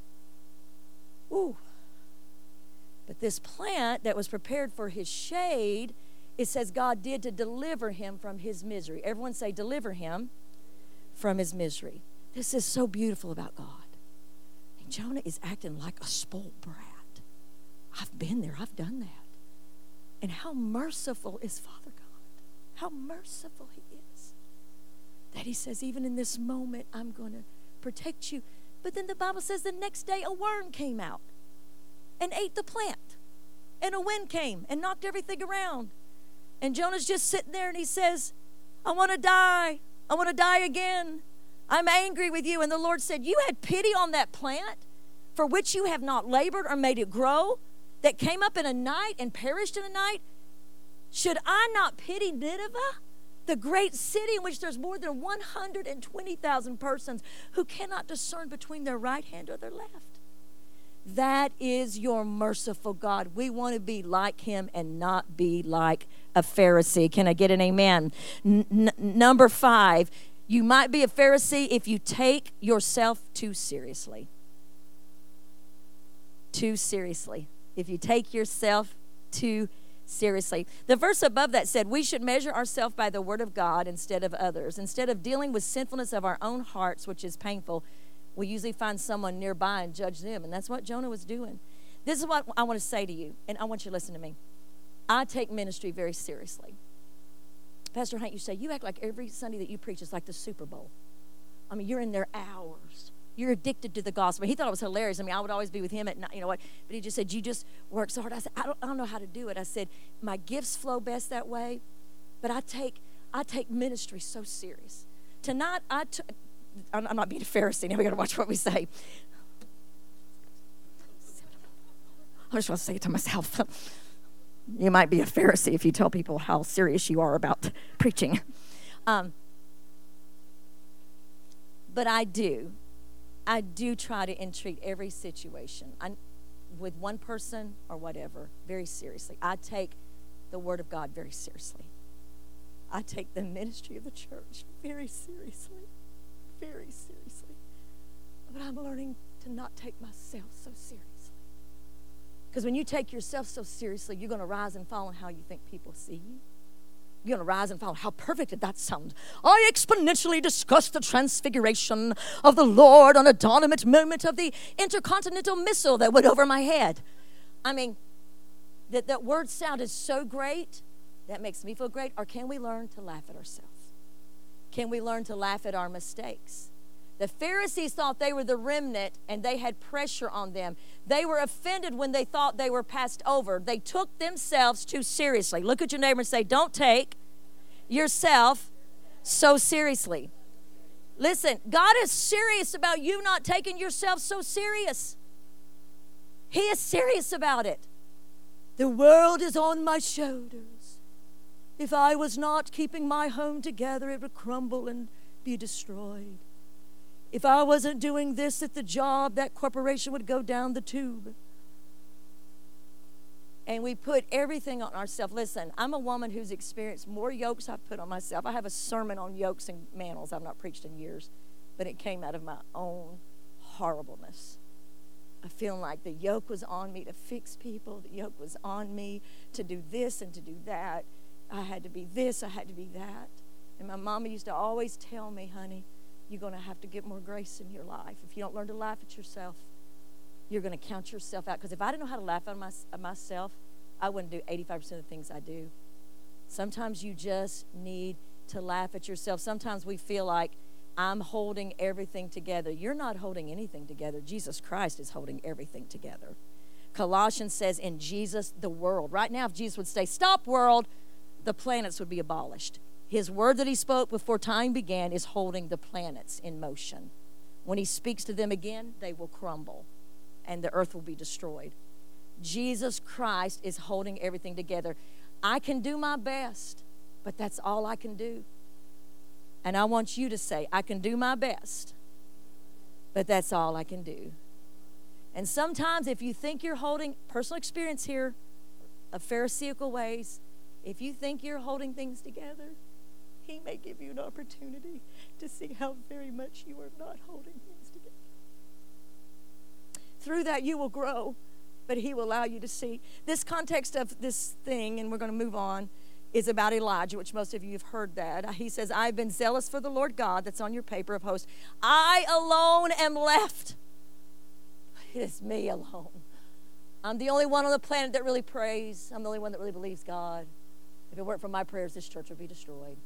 Ooh. But this plant that was prepared for his shade, it says God did to deliver him from his misery. Everyone say, deliver him from his misery. This is so beautiful about God. And Jonah is acting like a spoiled brat. I've been there, I've done that. And how merciful is Father God? How merciful He is. That He says, even in this moment, I'm going to protect you. But then the Bible says the next day a worm came out and ate the plant. And a wind came and knocked everything around. And Jonah's just sitting there and he says, I want to die. I want to die again. I'm angry with you. And the Lord said, You had pity on that plant for which you have not labored or made it grow, that came up in a night and perished in a night. Should I not pity Nineveh, the great city in which there's more than 120,000 persons who cannot discern between their right hand or their left? That is your merciful God. We want to be like him and not be like a Pharisee. Can I get an amen? N- number five, you might be a Pharisee if you take yourself too seriously. Too seriously. If you take yourself too seriously. The verse above that said, We should measure ourselves by the word of God instead of others. Instead of dealing with sinfulness of our own hearts, which is painful, we usually find someone nearby and judge them. And that's what Jonah was doing. This is what I want to say to you, and I want you to listen to me. I take ministry very seriously. Pastor Hank, you say, you act like every Sunday that you preach is like the Super Bowl. I mean, you're in there hours. You're addicted to the gospel. He thought it was hilarious. I mean, I would always be with him at night, you know what? But he just said, You just work so hard. I said, I don't, I don't know how to do it. I said, My gifts flow best that way, but I take I take ministry so serious. Tonight, I t- I'm, not being a Pharisee. Now we got to watch what we say. I just want to say it to myself. you might be a Pharisee if you tell people how serious you are about preaching. Um, but I do. I do try to entreat every situation I, with one person or whatever very seriously. I take the Word of God very seriously. I take the ministry of the church very seriously very seriously. But I'm learning to not take myself so seriously. Because when you take yourself so seriously, you're going to rise and fall on how you think people see you. You're going to rise and fall. How perfect did that sound? I exponentially discussed the transfiguration of the Lord on a dynamite moment of the intercontinental missile that went over my head. I mean, that, that word sounded so great, that makes me feel great. Or can we learn to laugh at ourselves? Can we learn to laugh at our mistakes? The Pharisees thought they were the remnant and they had pressure on them. They were offended when they thought they were passed over. They took themselves too seriously. Look at your neighbor and say, Don't take yourself so seriously. Listen, God is serious about you not taking yourself so serious. He is serious about it. The world is on my shoulders. If I was not keeping my home together, it would crumble and be destroyed. If I wasn't doing this at the job, that corporation would go down the tube. And we put everything on ourselves. Listen, I'm a woman who's experienced more yokes I've put on myself. I have a sermon on yokes and mantles I've not preached in years, but it came out of my own horribleness. I feel like the yoke was on me to fix people, the yoke was on me to do this and to do that. I had to be this, I had to be that. And my mama used to always tell me, honey, you're going to have to get more grace in your life. If you don't learn to laugh at yourself, you're going to count yourself out. Because if I didn't know how to laugh at, my, at myself, I wouldn't do 85% of the things I do. Sometimes you just need to laugh at yourself. Sometimes we feel like I'm holding everything together. You're not holding anything together. Jesus Christ is holding everything together. Colossians says, in Jesus, the world. Right now, if Jesus would say, Stop, world, the planets would be abolished. His word that he spoke before time began is holding the planets in motion. When he speaks to them again, they will crumble and the earth will be destroyed. Jesus Christ is holding everything together. I can do my best, but that's all I can do. And I want you to say, I can do my best, but that's all I can do. And sometimes, if you think you're holding personal experience here of Pharisaical ways, if you think you're holding things together, He may give you an opportunity to see how very much you are not holding things together. Through that, you will grow, but He will allow you to see. This context of this thing, and we're going to move on, is about Elijah, which most of you have heard that. He says, I've been zealous for the Lord God, that's on your paper of hosts. I alone am left. It is me alone. I'm the only one on the planet that really prays. I'm the only one that really believes God. If it weren't for my prayers, this church would be destroyed.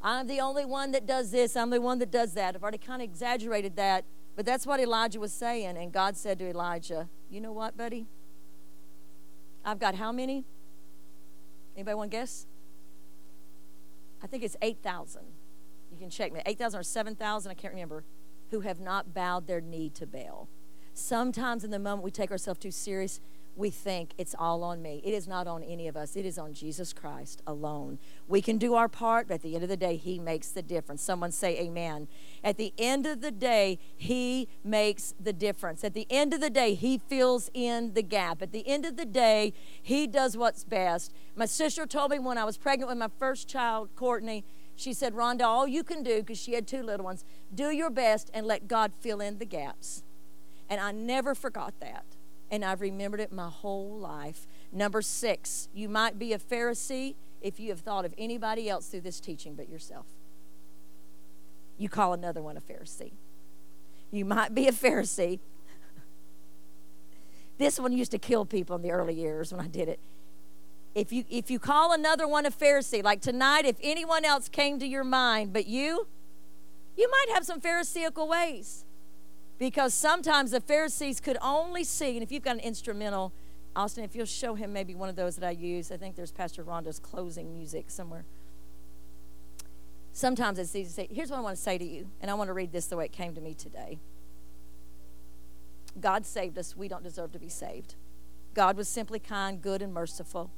I'm the only one that does this. I'm the one that does that. I've already kind of exaggerated that, but that's what Elijah was saying. And God said to Elijah, You know what, buddy? I've got how many? Anybody want to guess? I think it's 8,000. You can check me. 8,000 or 7,000, I can't remember, who have not bowed their knee to Baal. Sometimes in the moment we take ourselves too serious we think it's all on me. It is not on any of us, it is on Jesus Christ alone. We can do our part, but at the end of the day, He makes the difference. Someone say, Amen. At the end of the day, He makes the difference. At the end of the day, He fills in the gap. At the end of the day, He does what's best. My sister told me when I was pregnant with my first child, Courtney, she said, Rhonda, all you can do, because she had two little ones, do your best and let God fill in the gaps. And I never forgot that and I've remembered it my whole life. Number six, you might be a Pharisee if you have thought of anybody else through this teaching but yourself. You call another one a Pharisee. You might be a Pharisee. this one used to kill people in the early years when I did it. If you if you call another one a Pharisee, like tonight, if anyone else came to your mind but you, you might have some Pharisaical ways because sometimes the Pharisees could only see, and if you've got an instrumental, Austin, if you'll show him maybe one of those that I use, I think there's Pastor Rhonda's closing music somewhere. Sometimes it's easy to say, here's what I want to say to you, and I want to read this the way it came to me today. God saved us. We don't deserve to be saved. God was simply kind, good, and merciful.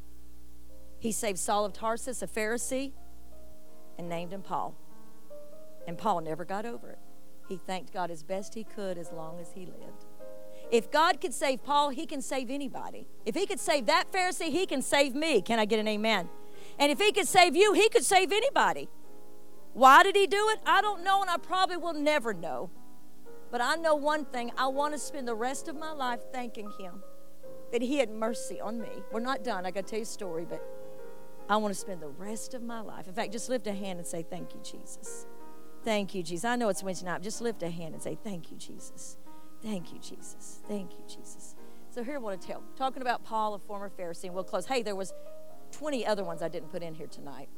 He saved Saul of Tarsus, a Pharisee, and named him Paul. And Paul never got over it. He thanked God as best he could as long as he lived. If God could save Paul, he can save anybody. If he could save that Pharisee, he can save me. Can I get an amen? And if he could save you, he could save anybody. Why did he do it? I don't know, and I probably will never know. But I know one thing I want to spend the rest of my life thanking him that he had mercy on me. We're not done. I got to tell you a story, but I want to spend the rest of my life. In fact, just lift a hand and say, Thank you, Jesus. Thank you, Jesus. I know it's Wednesday night. Just lift a hand and say, Thank you, Jesus. Thank you, Jesus. Thank you, Jesus. So here I want to tell. Talking about Paul, a former Pharisee, and we'll close. Hey, there was 20 other ones I didn't put in here tonight.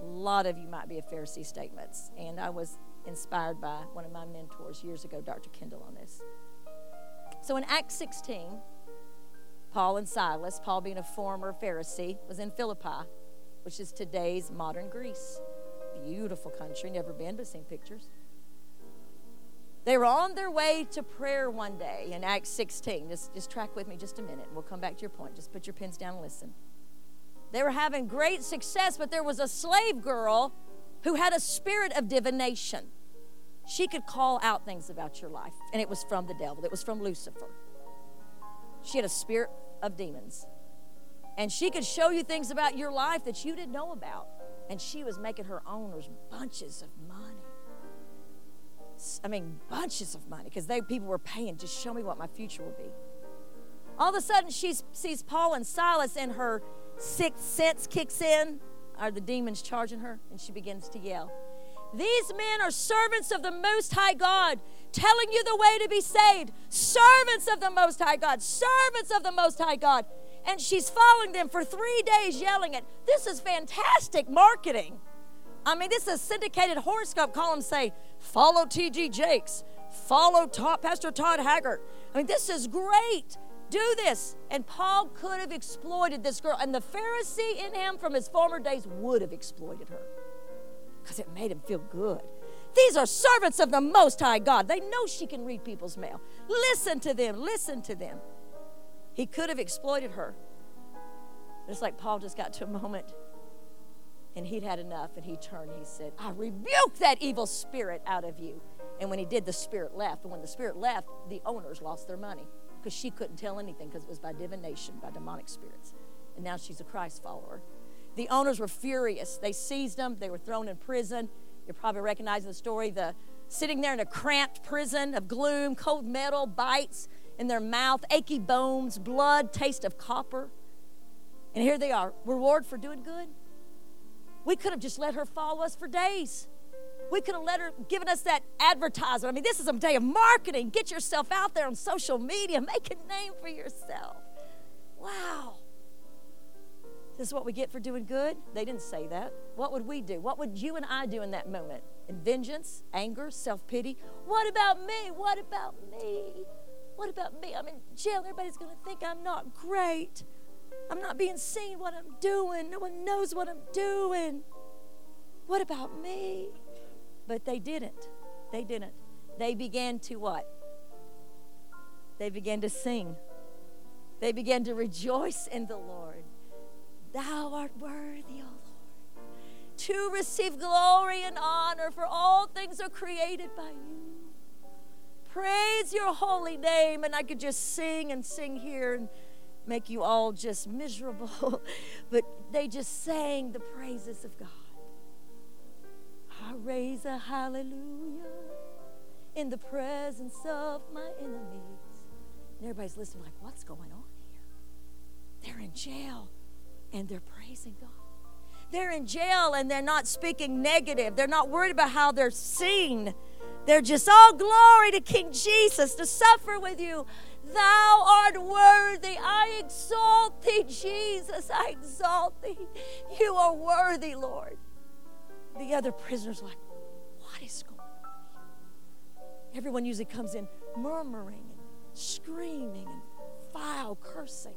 A lot of you might be a Pharisee statements. And I was inspired by one of my mentors years ago, Dr. Kendall, on this. So in Acts 16, Paul and Silas, Paul being a former Pharisee, was in Philippi, which is today's modern Greece beautiful country, never been, but seen pictures. They were on their way to prayer one day in Acts 16. Just, just track with me just a minute. We'll come back to your point. Just put your pens down and listen. They were having great success, but there was a slave girl who had a spirit of divination. She could call out things about your life, and it was from the devil, it was from Lucifer. She had a spirit of demons. And she could show you things about your life that you didn't know about and she was making her owners bunches of money. I mean, bunches of money because they people were paying. Just show me what my future will be. All of a sudden, she sees Paul and Silas, and her sixth sense kicks in. Are the demons charging her? And she begins to yell. These men are servants of the Most High God, telling you the way to be saved. Servants of the Most High God. Servants of the Most High God and she's following them for three days yelling it. This is fantastic marketing. I mean, this is a syndicated horoscope columns say, follow T.D. Jakes, follow Pastor Todd Haggart. I mean, this is great. Do this. And Paul could have exploited this girl, and the Pharisee in him from his former days would have exploited her because it made him feel good. These are servants of the Most High God. They know she can read people's mail. Listen to them, listen to them. He could have exploited her. It's like Paul just got to a moment and he'd had enough and he turned he said, I rebuke that evil spirit out of you. And when he did, the spirit left. And when the spirit left, the owners lost their money because she couldn't tell anything because it was by divination, by demonic spirits. And now she's a Christ follower. The owners were furious. They seized them, they were thrown in prison. You're probably recognizing the story. The sitting there in a cramped prison of gloom, cold metal, bites in their mouth, achy bones, blood, taste of copper. And here they are, reward for doing good. We could have just let her follow us for days. We could have let her given us that advertisement. I mean, this is a day of marketing. Get yourself out there on social media, make a name for yourself. Wow. This is what we get for doing good? They didn't say that. What would we do? What would you and I do in that moment? In vengeance, anger, self pity? What about me? What about me? What about me? I'm in jail. Everybody's going to think I'm not great. I'm not being seen what I'm doing. No one knows what I'm doing. What about me? But they didn't. They didn't. They began to what? They began to sing. They began to rejoice in the Lord. Thou art worthy, O Lord, to receive glory and honor, for all things are created by you. Praise your holy name. And I could just sing and sing here and make you all just miserable. but they just sang the praises of God. I raise a hallelujah in the presence of my enemies. And everybody's listening, like, what's going on here? They're in jail and they're praising God. They're in jail and they're not speaking negative. They're not worried about how they're seen. They're just all glory to King Jesus to suffer with you. Thou art worthy. I exalt thee, Jesus. I exalt thee. You are worthy, Lord. The other prisoners like, what is going on? Everyone usually comes in murmuring and screaming and vile cursing.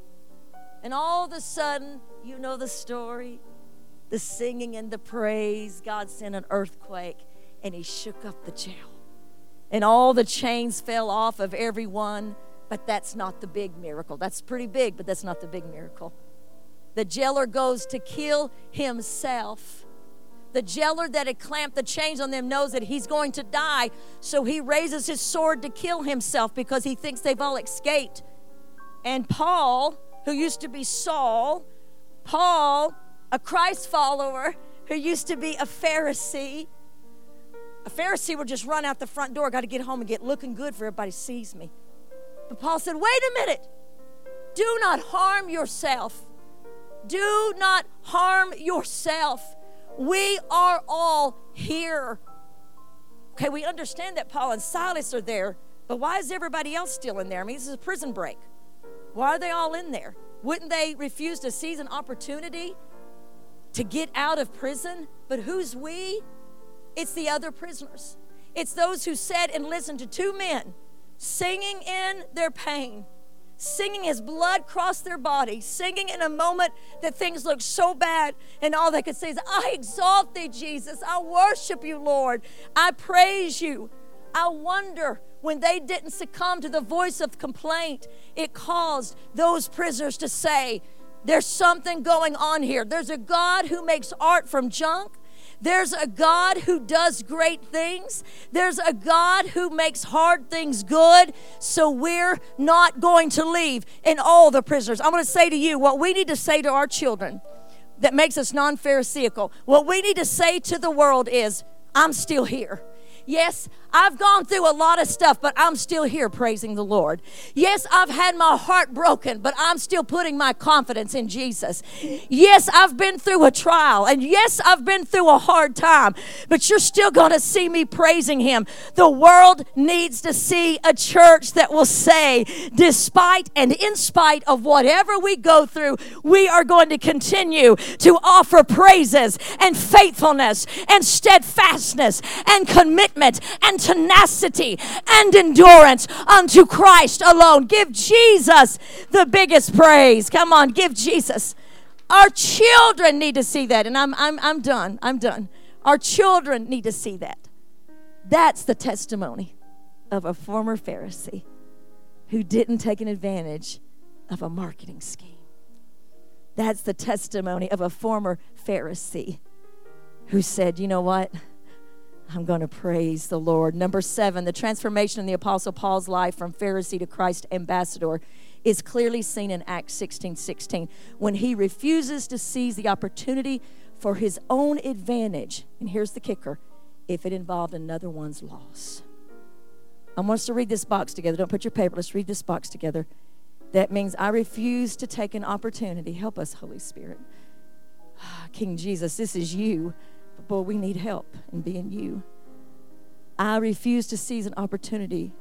And all of a sudden, you know the story the singing and the praise. God sent an earthquake and he shook up the jail. And all the chains fell off of everyone. But that's not the big miracle. That's pretty big, but that's not the big miracle. The jailer goes to kill himself. The jailer that had clamped the chains on them knows that he's going to die, so he raises his sword to kill himself because he thinks they've all escaped. And Paul, who used to be Saul, Paul, a Christ follower, who used to be a Pharisee, a Pharisee would just run out the front door, got to get home and get looking good for everybody sees me. But Paul said, wait a minute. Do not harm yourself. Do not harm yourself. We are all here. Okay, we understand that Paul and Silas are there, but why is everybody else still in there? I mean, this is a prison break. Why are they all in there? Wouldn't they refuse to seize an opportunity to get out of prison? But who's we? It's the other prisoners. It's those who sat and listened to two men singing in their pain, singing as blood crossed their body, singing in a moment that things looked so bad, and all they could say is, I exalt thee, Jesus. I worship you, Lord. I praise you. I wonder when they didn't succumb to the voice of complaint, it caused those prisoners to say, There's something going on here. There's a God who makes art from junk. There's a God who does great things. There's a God who makes hard things good. So we're not going to leave. And all the prisoners, I'm going to say to you what we need to say to our children that makes us non Pharisaical. What we need to say to the world is, I'm still here. Yes, I've gone through a lot of stuff, but I'm still here praising the Lord. Yes, I've had my heart broken, but I'm still putting my confidence in Jesus. Yes, I've been through a trial, and yes, I've been through a hard time, but you're still going to see me praising Him. The world needs to see a church that will say, despite and in spite of whatever we go through, we are going to continue to offer praises and faithfulness and steadfastness and commitment and tenacity and endurance unto Christ alone. Give Jesus the biggest praise. Come on, give Jesus. Our children need to see that. And I'm, I'm, I'm done. I'm done. Our children need to see that. That's the testimony of a former Pharisee who didn't take an advantage of a marketing scheme. That's the testimony of a former Pharisee who said, You know what? I'm going to praise the Lord. Number seven, the transformation in the Apostle Paul's life from Pharisee to Christ ambassador is clearly seen in Acts 16 16 when he refuses to seize the opportunity for his own advantage. And here's the kicker if it involved another one's loss. I want us to read this box together. Don't put your paper, let's read this box together. That means I refuse to take an opportunity. Help us, Holy Spirit. Ah, King Jesus, this is you boy, we need help in being you. I refuse to seize an opportunity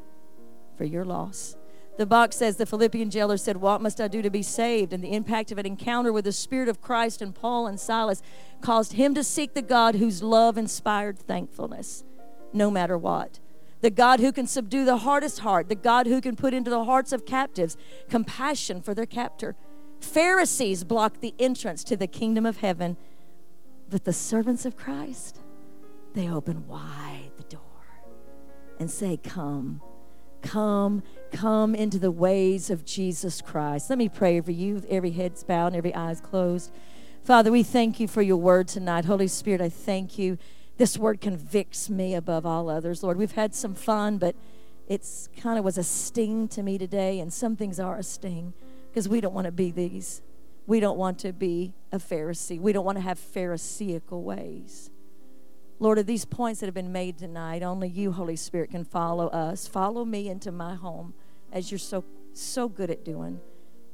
for your loss. The box says the Philippian jailer said, What must I do to be saved? And the impact of an encounter with the Spirit of Christ and Paul and Silas caused him to seek the God whose love inspired thankfulness, no matter what. The God who can subdue the hardest heart, the God who can put into the hearts of captives compassion for their captor. Pharisees blocked the entrance to the kingdom of heaven but the servants of Christ, they open wide the door and say, Come, come, come into the ways of Jesus Christ. Let me pray over you, every head's bowed and every eye's closed. Father, we thank you for your word tonight. Holy Spirit, I thank you. This word convicts me above all others. Lord, we've had some fun, but it's kind of was a sting to me today, and some things are a sting because we don't want to be these. We don't want to be a Pharisee. We don't want to have Pharisaical ways. Lord, of these points that have been made tonight, only you, Holy Spirit, can follow us. Follow me into my home as you're so so good at doing.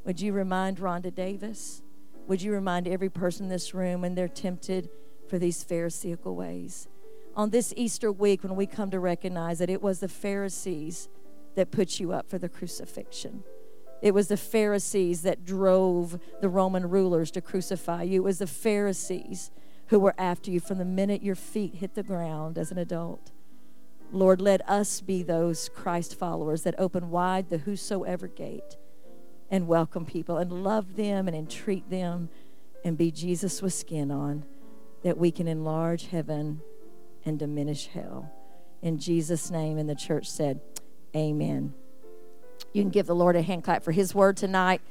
Would you remind Rhonda Davis? Would you remind every person in this room when they're tempted for these Pharisaical ways? On this Easter week, when we come to recognize that it was the Pharisees that put you up for the crucifixion. It was the Pharisees that drove the Roman rulers to crucify you. It was the Pharisees who were after you from the minute your feet hit the ground as an adult. Lord, let us be those Christ followers that open wide the whosoever gate and welcome people and love them and entreat them and be Jesus with skin on that we can enlarge heaven and diminish hell. In Jesus' name, and the church said, Amen. You can give the Lord a hand clap for his word tonight.